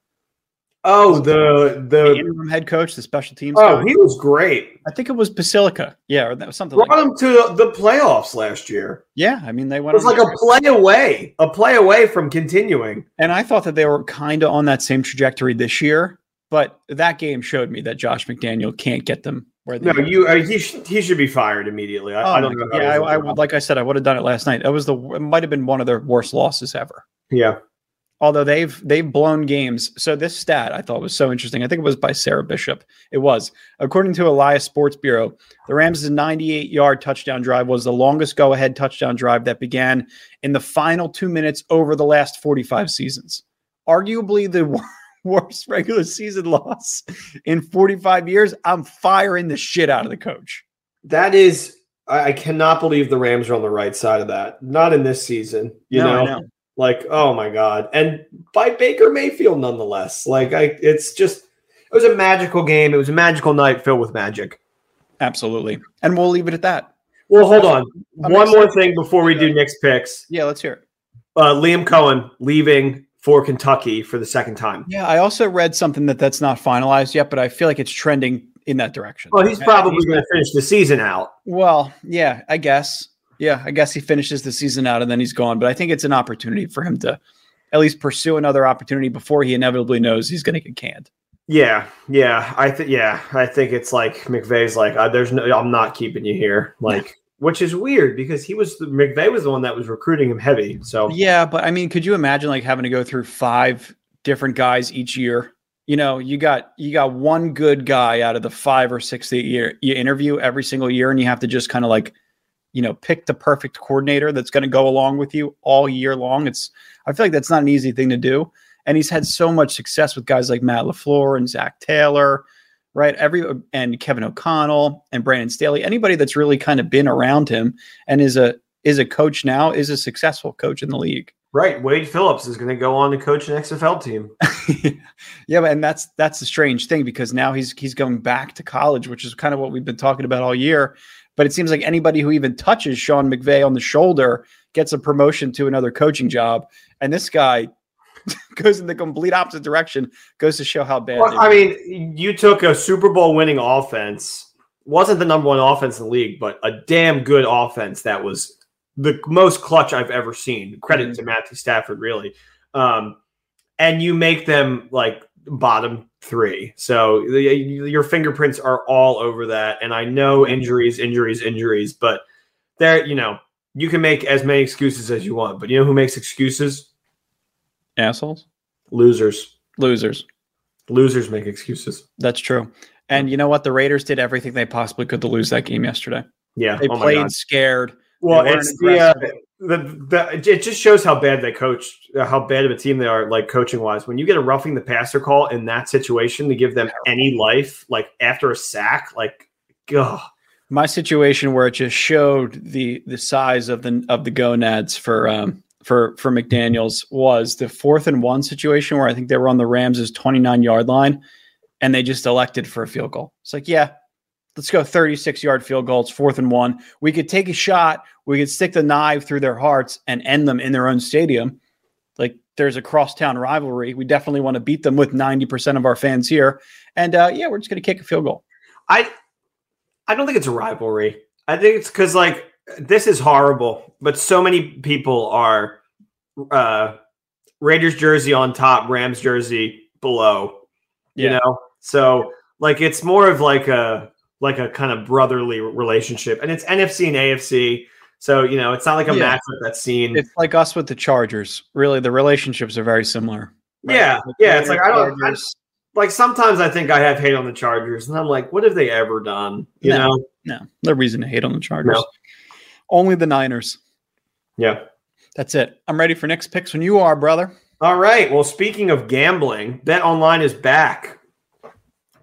Oh, the the interim head coach, the special teams oh, coach? he was great. I think it was Basilica. Yeah, or that was something like Brought that. him to the playoffs last year. Yeah, I mean they went. It was like a play away, a play away from continuing. And I thought that they were kind of on that same trajectory this year, but that game showed me that Josh McDaniel can't get them where they No, you uh, he sh- he should be fired immediately. I, Oh I don't know. Yeah, I, I would, like I said, I would have done it last night. That was the it might have been one of their worst losses ever. yeah. Although they've they've blown games. So this stat I thought was so interesting. I think it was by Sarah Barshop. It was according to Elias Sports Bureau, the Rams' 98 yard touchdown drive was the longest go ahead touchdown drive that began in the final two minutes over the last 45 seasons. Arguably the worst regular season loss in 45 years. I'm firing the shit out of the coach. That is, I, I cannot believe the Rams are on the right side of that. Not in this season, you No, I know? Like, oh my god! And by Baker Mayfield, nonetheless. Like, I, it's just, it was a magical game. It was a magical night filled with magic. Absolutely. And we'll leave it at that. Well, hold on. I'm One more thing before we do Nick's picks. Yeah, let's hear it. Uh, Liam Coen leaving for Kentucky for the second time. Yeah, I also read something that that's not finalized yet, but I feel like it's trending in that direction. Well, he's probably going to finish the season out. Well, yeah, I guess. Yeah, I guess he finishes the season out and then he's gone. But I think it's an opportunity for him to at least pursue another opportunity before he inevitably knows he's going to get canned. Yeah, yeah, I think yeah, I think it's like McVay's like, uh, there's no, I'm not keeping you here, like, which is weird because he was the, McVay was the one that was recruiting him heavy. So Yeah, but I mean, could you imagine like having to go through five different guys each year? You know, you got you got one good guy out of the five or six that you, you interview every single year, and you have to just kind of like, you know, pick the perfect coordinator that's going to go along with you all year long. It's I feel like that's not an easy thing to do, and he's had so much success with guys like Matt LaFleur and Zac Taylor, right? Every and Kevin O'Connell and Brandon Staley, anybody that's really kind of been around him and is a is a coach now is a successful coach in the league. right, Wade Phillips is going to go on to coach an XFL team. yeah, and that's that's the strange thing because now he's he's going back to college, which is kind of what we've been talking about all year. But it seems like anybody who even touches Sean McVay on the shoulder gets a promotion to another coaching job, and this guy goes in the complete opposite direction. Goes to show how bad. Well, I mean, you took a Super Bowl winning offense, wasn't the number one offense in the league, but a damn good offense that was the most clutch I've ever seen. Credit Mhm. to Matthew Stafford, really. Um, and you make them like bottom three. So the, your fingerprints are all over that. And I know injuries, injuries, injuries, but there, you know, you can make as many excuses as you want. But you know who makes excuses? Assholes, Losers. losers. Losers make excuses. That's true. And you know what? The Raiders did everything they possibly could to lose that game yesterday. Yeah. They oh played scared. Well, it's the uh, the, the it just shows how bad they coached, uh, how bad of a team they are, like coaching wise. When you get a roughing the passer call in that situation to give them any life, like after a sack, like, ugh. My situation where it just showed the the size of the of the gonads for um for for McDaniel's was the fourth and one situation where I think they were on the Rams' 29 yard line and they just elected for a field goal. It's like, yeah, let's go 36 yard field goals, fourth and one. We could take a shot, we could stick the knife through their hearts and end them in their own stadium. Like there's a crosstown rivalry. We definitely want to beat them with 90% of our fans here. And uh, yeah, we're just going to kick a field goal. I I don't think it's a rivalry. I think it's because like this is horrible, but so many people are uh Raiders jersey on top, Rams jersey below. You Yeah. know, so like it's more of like a like a kind of brotherly relationship, and it's NFC and AFC. So you know, it's not like a Yeah. matchup that's seen. It's like us with the Chargers. Really, the relationships are very similar. Yeah, Like, yeah, it's like I don't- I- like sometimes I think I have hate on the Chargers, and I'm like, what have they ever done? You No. know? no, no reason to hate on the Chargers. No. Only the Niners. Yeah. That's it. I'm ready for next picks when you are, brother. All right. Well, speaking of gambling, Bet Online is back.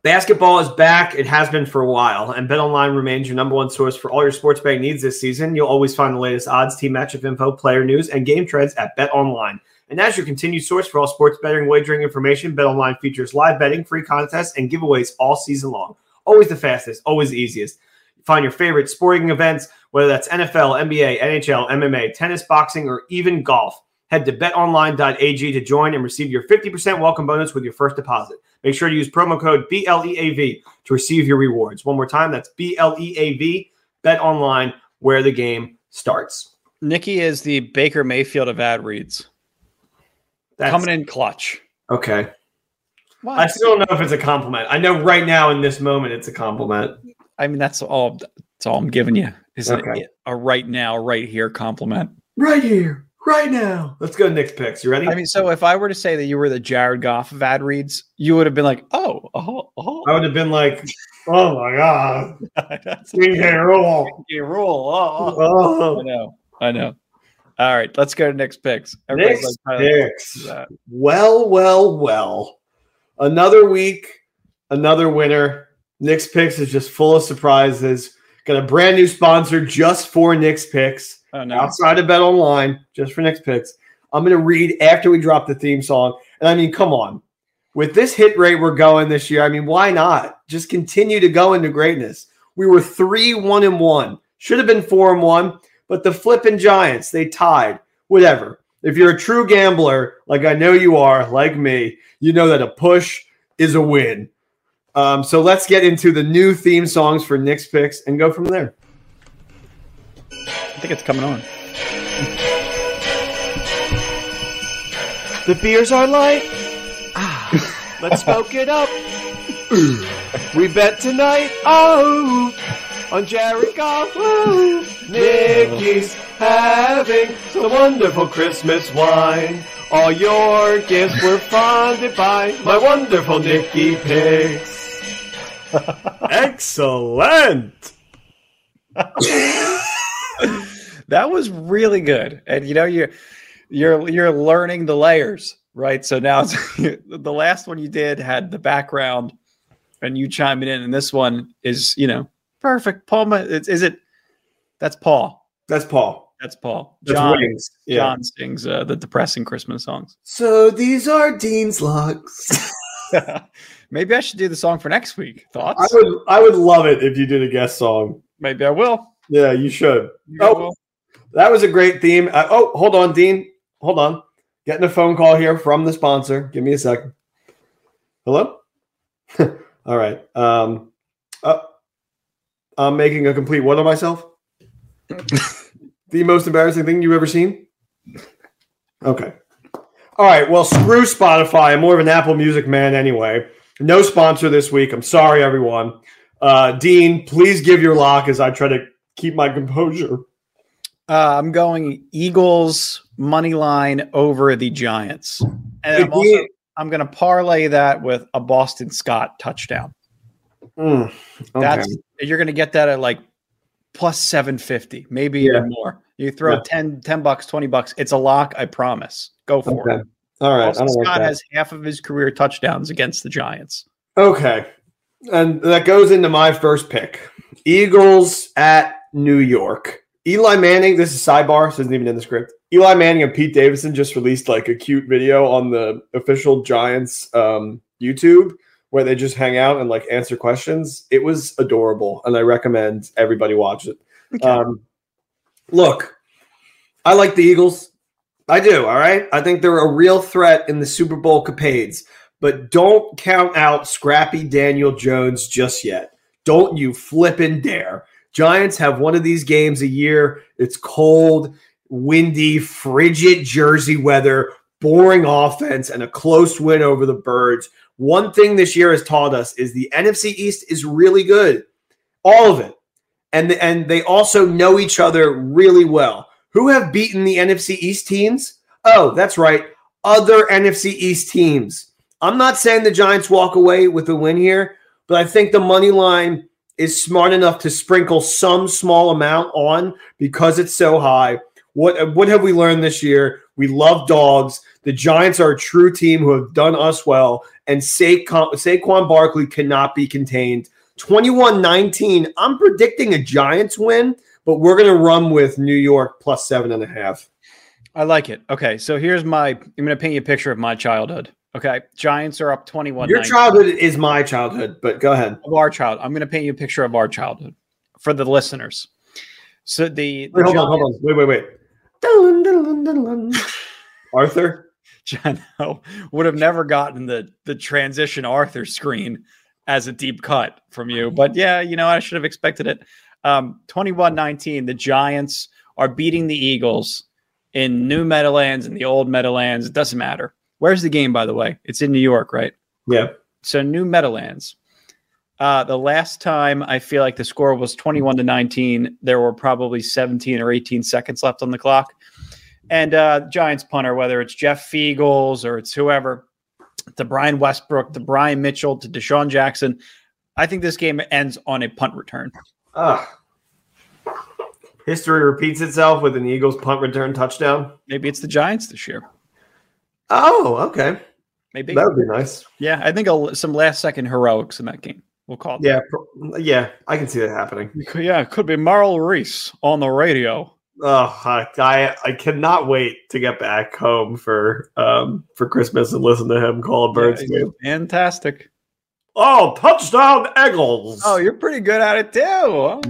Basketball is back. It has been for a while, and Bet Online remains your number one source for all your sports betting needs this season. You'll always find the latest odds, team matchup info, player news, and game trends at Bet Online. And as your continued source for all sports betting wagering information, Bet Online features live betting, free contests, and giveaways all season long. Always the fastest, always the easiest. Find your favorite sporting events, whether that's NFL, NBA, NHL, MMA, tennis, boxing, or even golf. Head to betonline.ag to join and receive your 50% welcome bonus with your first deposit. Make sure to use promo code BLEAV to receive your rewards. One more time, that's BLEAV, bet online, where the game starts. Nikki is the Baker Mayfield of ad reads. That's Coming in clutch. okay. What? I still don't know if it's a compliment. I know right now in this moment it's a compliment. I mean, that's all. That's all I'm giving you. Is Okay. it a right now, right here compliment? Right here, right now. Let's go Nick's picks. You ready? I mean, so if I were to say that you were the Jared Goff of ad reads, you would have been like, oh, oh, oh. I would have been like, oh my God. That's Roll. a rule. Oh, oh. oh. I Oh. know. I know. All right, let's go to next picks. Everybody's Nick's picks. Well, well, well. Another week, another winner. Nick's Picks is just full of surprises. Got a brand new sponsor just for Nick's Picks Oh no. outside of Bet Online, just for Nick's Picks. I'm going to read after we drop the theme song. And I mean, come on. With this hit rate we're going this year, I mean, why not? Just continue to go into greatness. We were 3 1 and 1. Should have been 4 and 1, but the flipping Giants, they tied. Whatever. If you're a true gambler, like I know you are, like me, you know that a push is a win. Um, so let's get into the new theme songs for Nick's picks and go from there. I think it's coming on. The beers are light. Ah, let's smoke it up. we bet tonight. Oh, on Jared Goff. Woo. Nikki's having some wonderful Christmas wine. All your gifts were funded by my wonderful Nikki picks. Excellent. That was really good. And you know, you're you're you're learning the layers, right? So now it's, the last one you did had the background and you chiming in, and this one is, you know, perfect. Paul, Ma- it's, is it? That's Paul. That's Paul. That's Paul. John. Wings. Yeah. John sings uh, the depressing Christmas songs. So these are Dean's locks. Maybe I should do the song for next week. Thoughts? I would I would love it if you did a guest song. Maybe I will. Yeah, you should. Maybe Oh. That was a great theme. Uh, oh, hold on, Dean. Hold on. Getting a phone call here from the sponsor. Give me a second. Hello? All right. Um uh, I'm making a complete what of myself? the most embarrassing thing you've ever seen? Okay. All right. Well, screw Spotify. I'm more of an Apple Music man anyway. No sponsor this week. I'm sorry, everyone. Uh, Dean, please give your lock as I try to keep my composure. Uh, I'm going Eagles money line over the Giants, and I'm also I'm going to parlay that with a Boston Scott touchdown. Mm, okay. That's you're going to get that at like plus 750, maybe Yeah. even more. You throw Yeah. 10, 10 bucks, 20 bucks. It's a lock. I promise. Go for Okay. it. All right. Also, I don't like Scott that. has half of his career touchdowns against the Giants. Okay. And that goes into my first pick. Eagles at New York. Eli Manning, this is sidebar, so isn't even in the script. Eli Manning and Pete Davidson just released like a cute video on the official Giants um, YouTube where they just hang out and like answer questions. It was adorable, and I recommend everybody watch it. Um, look, I like the Eagles. I do. All right. I think they're a real threat in the Super Bowl capades but don't count out Scrappy Daniel Jones just yet. Don't you flippin' dare. Giants have one of these games a year. It's cold, windy, frigid Jersey weather, boring offense, and a close win over the Birds. One thing this year has taught us is the NFC East is really good. All of it. And, and they also know each other really well. Who have beaten the NFC East teams? Oh, that's right. Other NFC East teams. I'm not saying the Giants walk away with a win here, but I think the money line is smart enough to sprinkle some small amount on because it's so high. What what have we learned this year? We love dogs. The Giants are a true team who have done us well, and Saquon, Saquon Barkley cannot be contained. 21-19. I'm predicting a Giants win, but we're going to run with New York plus seven and a half. I like it. Okay, so here's my. I'm going to paint you a picture of my childhood. Okay, Giants are up 21. Your childhood is my childhood, but go ahead. of our child. I'm going to paint you a picture of our childhood for the listeners. So the, the Wait, hold on, hold on. Wait, wait, wait. Dun, dun, dun, dun, dun. Arthur? Jano would have never gotten the the transition Arthur screen as a deep cut from you. But yeah, you know, I should have expected it. Um 21-19, the Giants are beating the Eagles in New Meadowlands and the old Meadowlands. It doesn't matter. Where's the game, by the way? It's in New York, right? Yeah. So New Meadowlands. Uh, the last time I feel like the score was 21 to 19, there were probably 17 or 18 seconds left on the clock. And uh, Giants punter, whether it's Jeff Feagles or it's whoever, to Brian Westbrook, to Brian Mitchell, to DeSean Jackson, I think this game ends on a punt return. Ah. History repeats itself with an Eagles punt return touchdown. Maybe it's the Giants this year. Oh, okay. Maybe. That would be nice. Yeah, I think a, some last second heroics in that game. We'll call it. Yeah. pro- Yeah. I can see that happening. Yeah, it could be Merrill Reese on the radio. Oh, I, I cannot wait to get back home for um for Christmas and listen to him call a Birds Yeah, game. Fantastic. Oh, touchdown Eagles! Oh, you're pretty good at it too. Oh,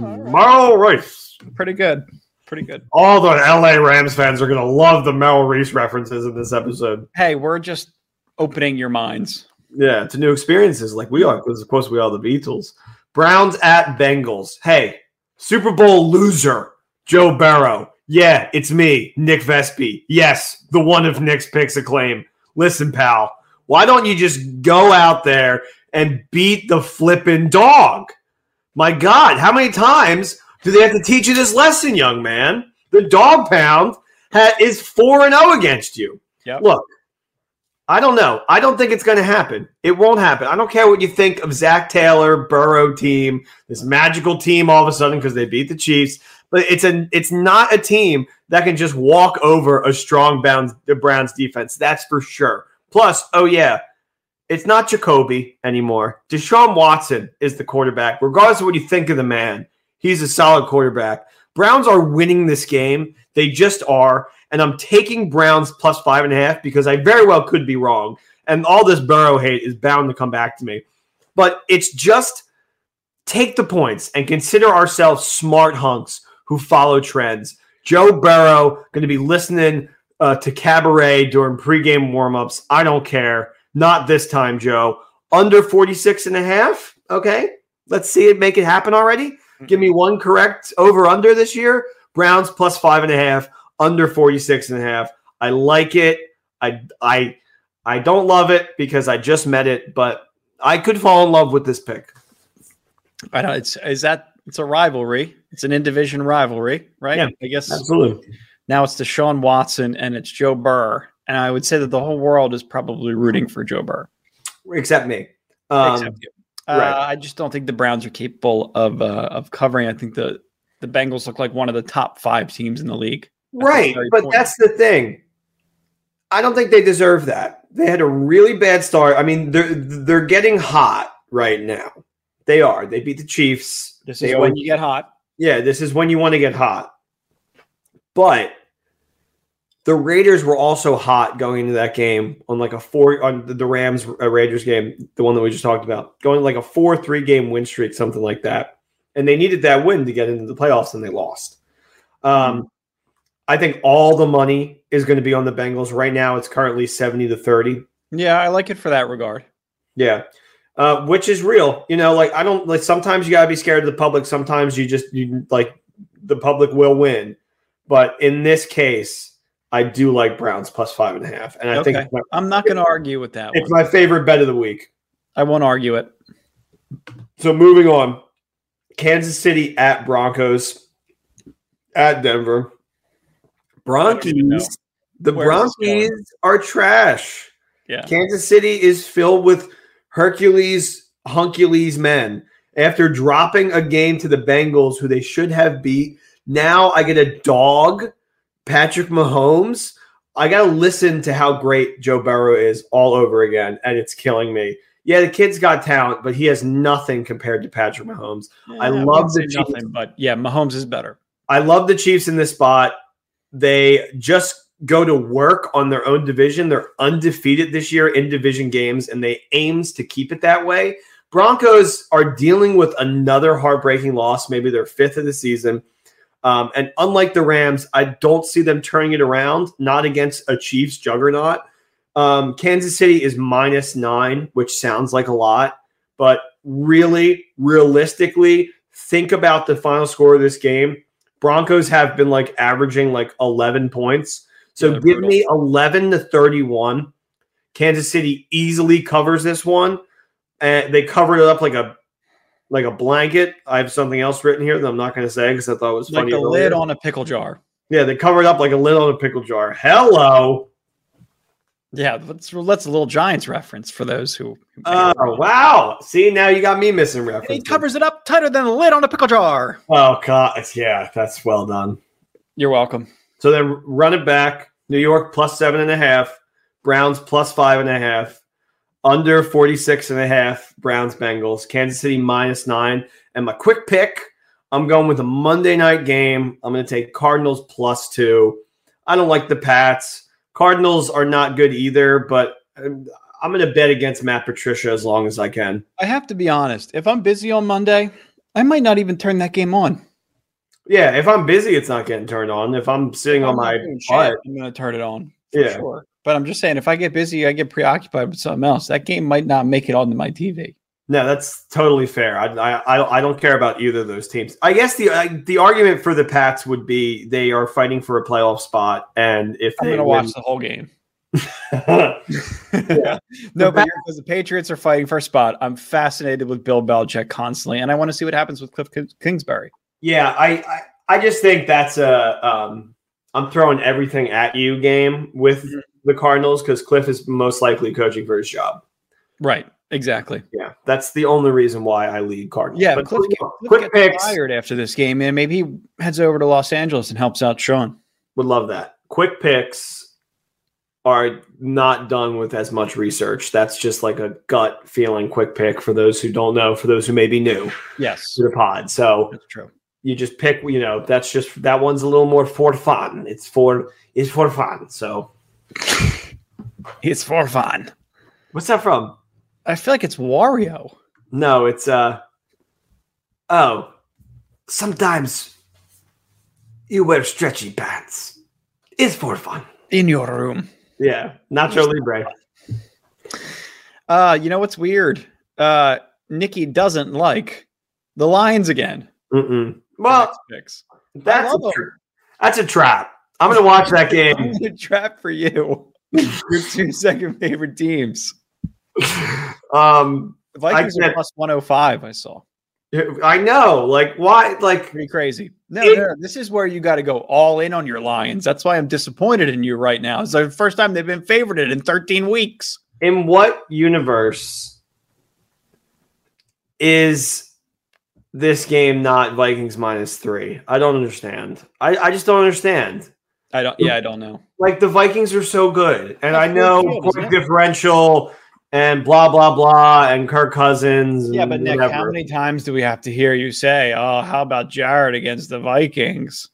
right. Reese. Pretty good. Pretty good. All the LA Rams fans are gonna love the Merrill Reese references in this episode. Hey, we're just opening your minds. Yeah, to new experiences like we are, because of course we are the Beatles. Browns at Bengals. Hey, Super Bowl loser, Joe Burrow. Yeah, it's me, Nick Vespi. Yes, the one of Nick's picks acclaim. Listen, pal, why don't you just go out there and beat the flippin' dog? My God, how many times do they have to teach you this lesson, young man? The dog pound ha- is 4 and 0 against you. Yep. Look, I don't know. I don't think it's going to happen. It won't happen. I don't care what you think of Zac Taylor, Burrow team, this magical team all of a sudden because they beat the Chiefs. But it's a it's not a team that can just walk over a strong Browns the Browns defense. That's for sure. Plus, oh yeah, it's not Jacoby anymore. Deshaun Watson is the quarterback. Regardless of what you think of the man, he's a solid quarterback. Browns are winning this game. They just are. And I'm taking Browns plus five and a half because I very well could be wrong. And all this Burrow hate is bound to come back to me. But it's just take the points and consider ourselves smart hunks who follow trends. Joe Burrow going to be listening uh, to Cabaret during pregame warmups. I don't care. Not this time, Joe. Under 46 and a half. Okay. Let's see it make it happen already. Give me one correct over under this year. Browns plus five and a half, under 46 and a half. I like it. I I I don't love it because I just met it, but I could fall in love with this pick. I know it's is that it's a rivalry. It's an in division rivalry, right? Yeah, I guess Absolutely. now it's Deshaun Watson and it's Joe Burr. And I would say that the whole world is probably rooting for Joe Burr. Except me. Um, except you. Uh, right. I just don't think the Browns are capable of uh, of covering. I think the the Bengals look like one of the top five teams in the league. Right, but point. that's the thing. I don't think they deserve that. They had a really bad start. I mean, they're they're getting hot right now. They are. They beat the Chiefs. This is always- when you get hot. Yeah, this is when you want to get hot. But the Raiders were also hot going into that game on like a four on the- Rams uh, Raiders game, the one that we just talked about, going like a four three game win streak, something like that. And they needed that win to get into the playoffs, and they lost. Um, I think all the money is going to be on the Bengals right now. It's currently seventy to thirty. Yeah, I like it for that regard. Yeah. Uh, which is real. You know, like I don't like sometimes you gotta be scared of the public. Sometimes you just you like the public will win. But in this case, I do like Browns plus five and a half. And I Okay. think my, I'm not going to argue with that it's one. my favorite bet of the week. I won't argue it. So moving on. Kansas City at Broncos at Denver. don't even know. Bronkies. The Where is this going? Bronkies are trash. Yeah. Kansas City is filled with Hercules, Huncules men. After dropping a game to the Bengals, who they should have beat, now I get a dog, Patrick Mahomes. I got to listen to how great Joe Burrow is all over again, and it's killing me. Yeah, the kid's got talent, but he has nothing compared to Patrick Mahomes. I love the Chiefs. nothing, but yeah, Mahomes is better. I love the Chiefs in this spot. They just go to work on their own division. They're undefeated this year in division games, and they aims to keep it that way. Broncos are dealing with another heartbreaking loss, maybe their fifth of the season. Um, and unlike the Rams, I don't see them turning it around, not against a Chiefs juggernaut. Um, Kansas City is minus nine, which sounds like a lot, but really, realistically, think about the final score of this game. Broncos have been like averaging like 11 points. So Yeah, give brutal. me 11 to 31. Kansas City easily covers this one. And they covered it up like a like a blanket. I have something else written here that I'm not going to say because I thought it was Like funny. the earlier. lid on a pickle jar. Yeah, they covered up like a lid on a pickle jar. Hello. Yeah, that's that's a little Giants reference for those who. who Oh wow! See now you got me missing reference. he covers it up tighter than the lid on a pickle jar. Oh god, yeah, that's well done. You're welcome. So then run it back. New York plus seven and a half. Browns plus five and a half. Under 46 and a half. Browns Bengals. Kansas City minus nine. And my quick pick, I'm going with a Monday night game. I'm going to take Cardinals plus two. I don't like the Pats. Cardinals are not good either, but I'm going to bet against Matt Patricia as long as I can. I have to be honest. If I'm busy on Monday, I might not even turn that game on. Yeah, if I'm busy, it's not getting turned on. If I'm sitting on I'm not my butt, I'm going to turn it on. For Yeah. sure. But I'm just saying, if I get busy, I get preoccupied with something else. That game might not make it onto my TV. No, that's totally fair. I, I, I don't- care about either of those teams. I guess the I, the argument for the Pats would be they are fighting for a playoff spot, and if I'm they going to win, watch the whole game. yeah. no, but because the Patriots are fighting for a spot, I'm fascinated with Bill Belichick constantly, and I want to see what happens with Cliff Kingsbury. yeah, I, I I just think that's a um, I'm throwing everything at you game with Mhm. The Cardinals because Cliff is most likely coaching for his job. Right. Exactly. Yeah, that's the only reason why I lead Cardinals. Yeah, but Cliff, quick, quick gets picks tired after this game, and maybe he heads over to Los Angeles and helps out Sean. would love that. Quick picks are not done with as much research. That's just like a gut feeling quick pick for those who don't know, for those who may be new Yes, to the pod. So that's true. you just pick, you know, that's just that one's a little more for fun. It's for it's for fun. So It's for fun. what's that from? I feel like it's Wario. No, it's uh oh. Sometimes you wear stretchy pants. It's for fun. in your room. Yeah. Nacho Libre. Uh, you know what's weird? Uh, Nikki doesn't like the Lions again. Mm-mm. Well, that's a tra- that's a trap. I'm gonna watch that game. trap for you. Your two second favorite teams. um, The Vikings are plus 105, I saw. I know, like, why? Like, Pretty crazy. No, It- no, no, this is where you got to go all in on your Lions. That's why I'm disappointed in you right now. It's the first time they've been favored in 13 weeks. in what universe is this game not Vikings minus three. I don't understand. I, I just don't understand. I don't. Yeah, I don't know. Like the Vikings are so good, and That's I know bullshit, isn't point differential and blah blah blah and Kirk Cousins. Yeah, but Nick, whatever. how many times do we have to hear you say, "Oh, how about Jared against the Vikings"?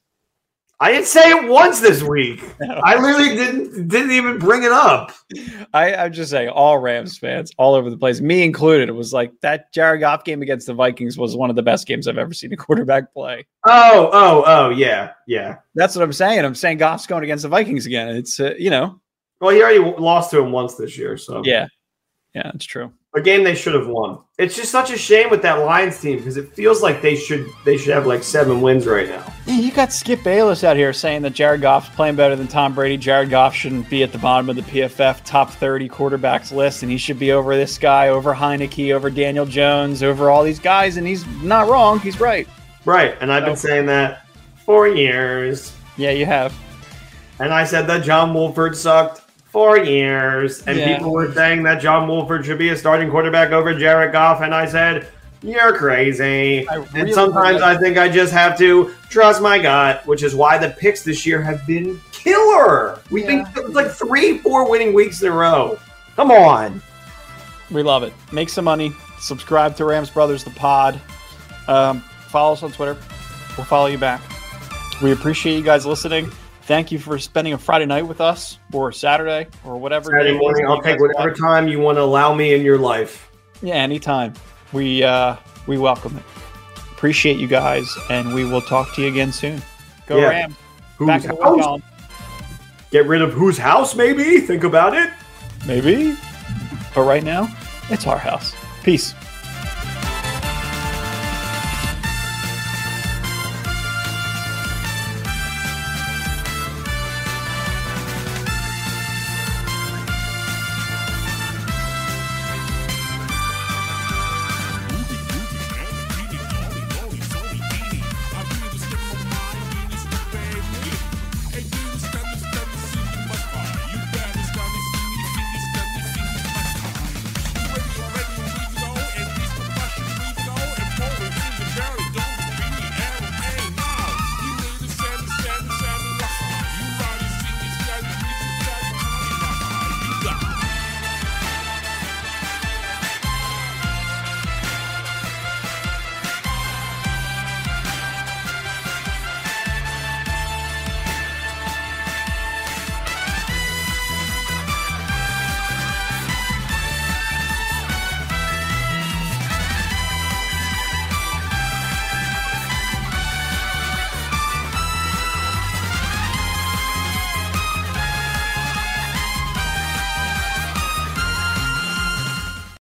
I didn't say it once this week. No. I literally didn't didn't even bring it up. I, I'm just saying, all Rams fans, all over the place, me included. It was like that Jared Goff game against the Vikings was one of the best games I've ever seen a quarterback play. Oh oh oh yeah yeah. That's what I'm saying. I'm saying Goff's going against the Vikings again. It's uh, you know, Well, he already lost to him once this year, so yeah, yeah, it's true. a game they should have won. It's just such a shame with that Lions team because it feels like they should they should have like seven wins right now. You got Skip Bayless out here saying that Jared Goff's playing better than Tom Brady. Jared Goff shouldn't be at the bottom of the PFF top 30 quarterbacks list, and he should be over this guy, over Heinicke, over Daniel Jones, over all these guys. And he's not wrong. He's right. Right, and I've been saying that for years. Yeah, you have. And I said that John Wolford sucked for years. And Yeah. people were saying that John Wolford should be a starting quarterback over Jared Goff. And I said, You're crazy. I and sometimes I think I just have to trust my gut, which is why the picks this year have been killer. We've been it's like three, four winning weeks in a row. Come on. We love it. Make some money. Subscribe to Rams Brothers, the pod. Um, follow us on Twitter. We'll follow you back. We appreciate you guys listening. Thank you for spending a Friday night with us, or Saturday, or whatever. day Saturday morning, I'll take whatever watch. time you want to allow me in your life. Yeah, anytime. We uh, we welcome it. Appreciate you guys, and we will talk to you again soon. Go Yeah. Rams! Whose Back in the house? column. Get rid of whose house, maybe? Think about it. Maybe, but right now, it's our house. Peace.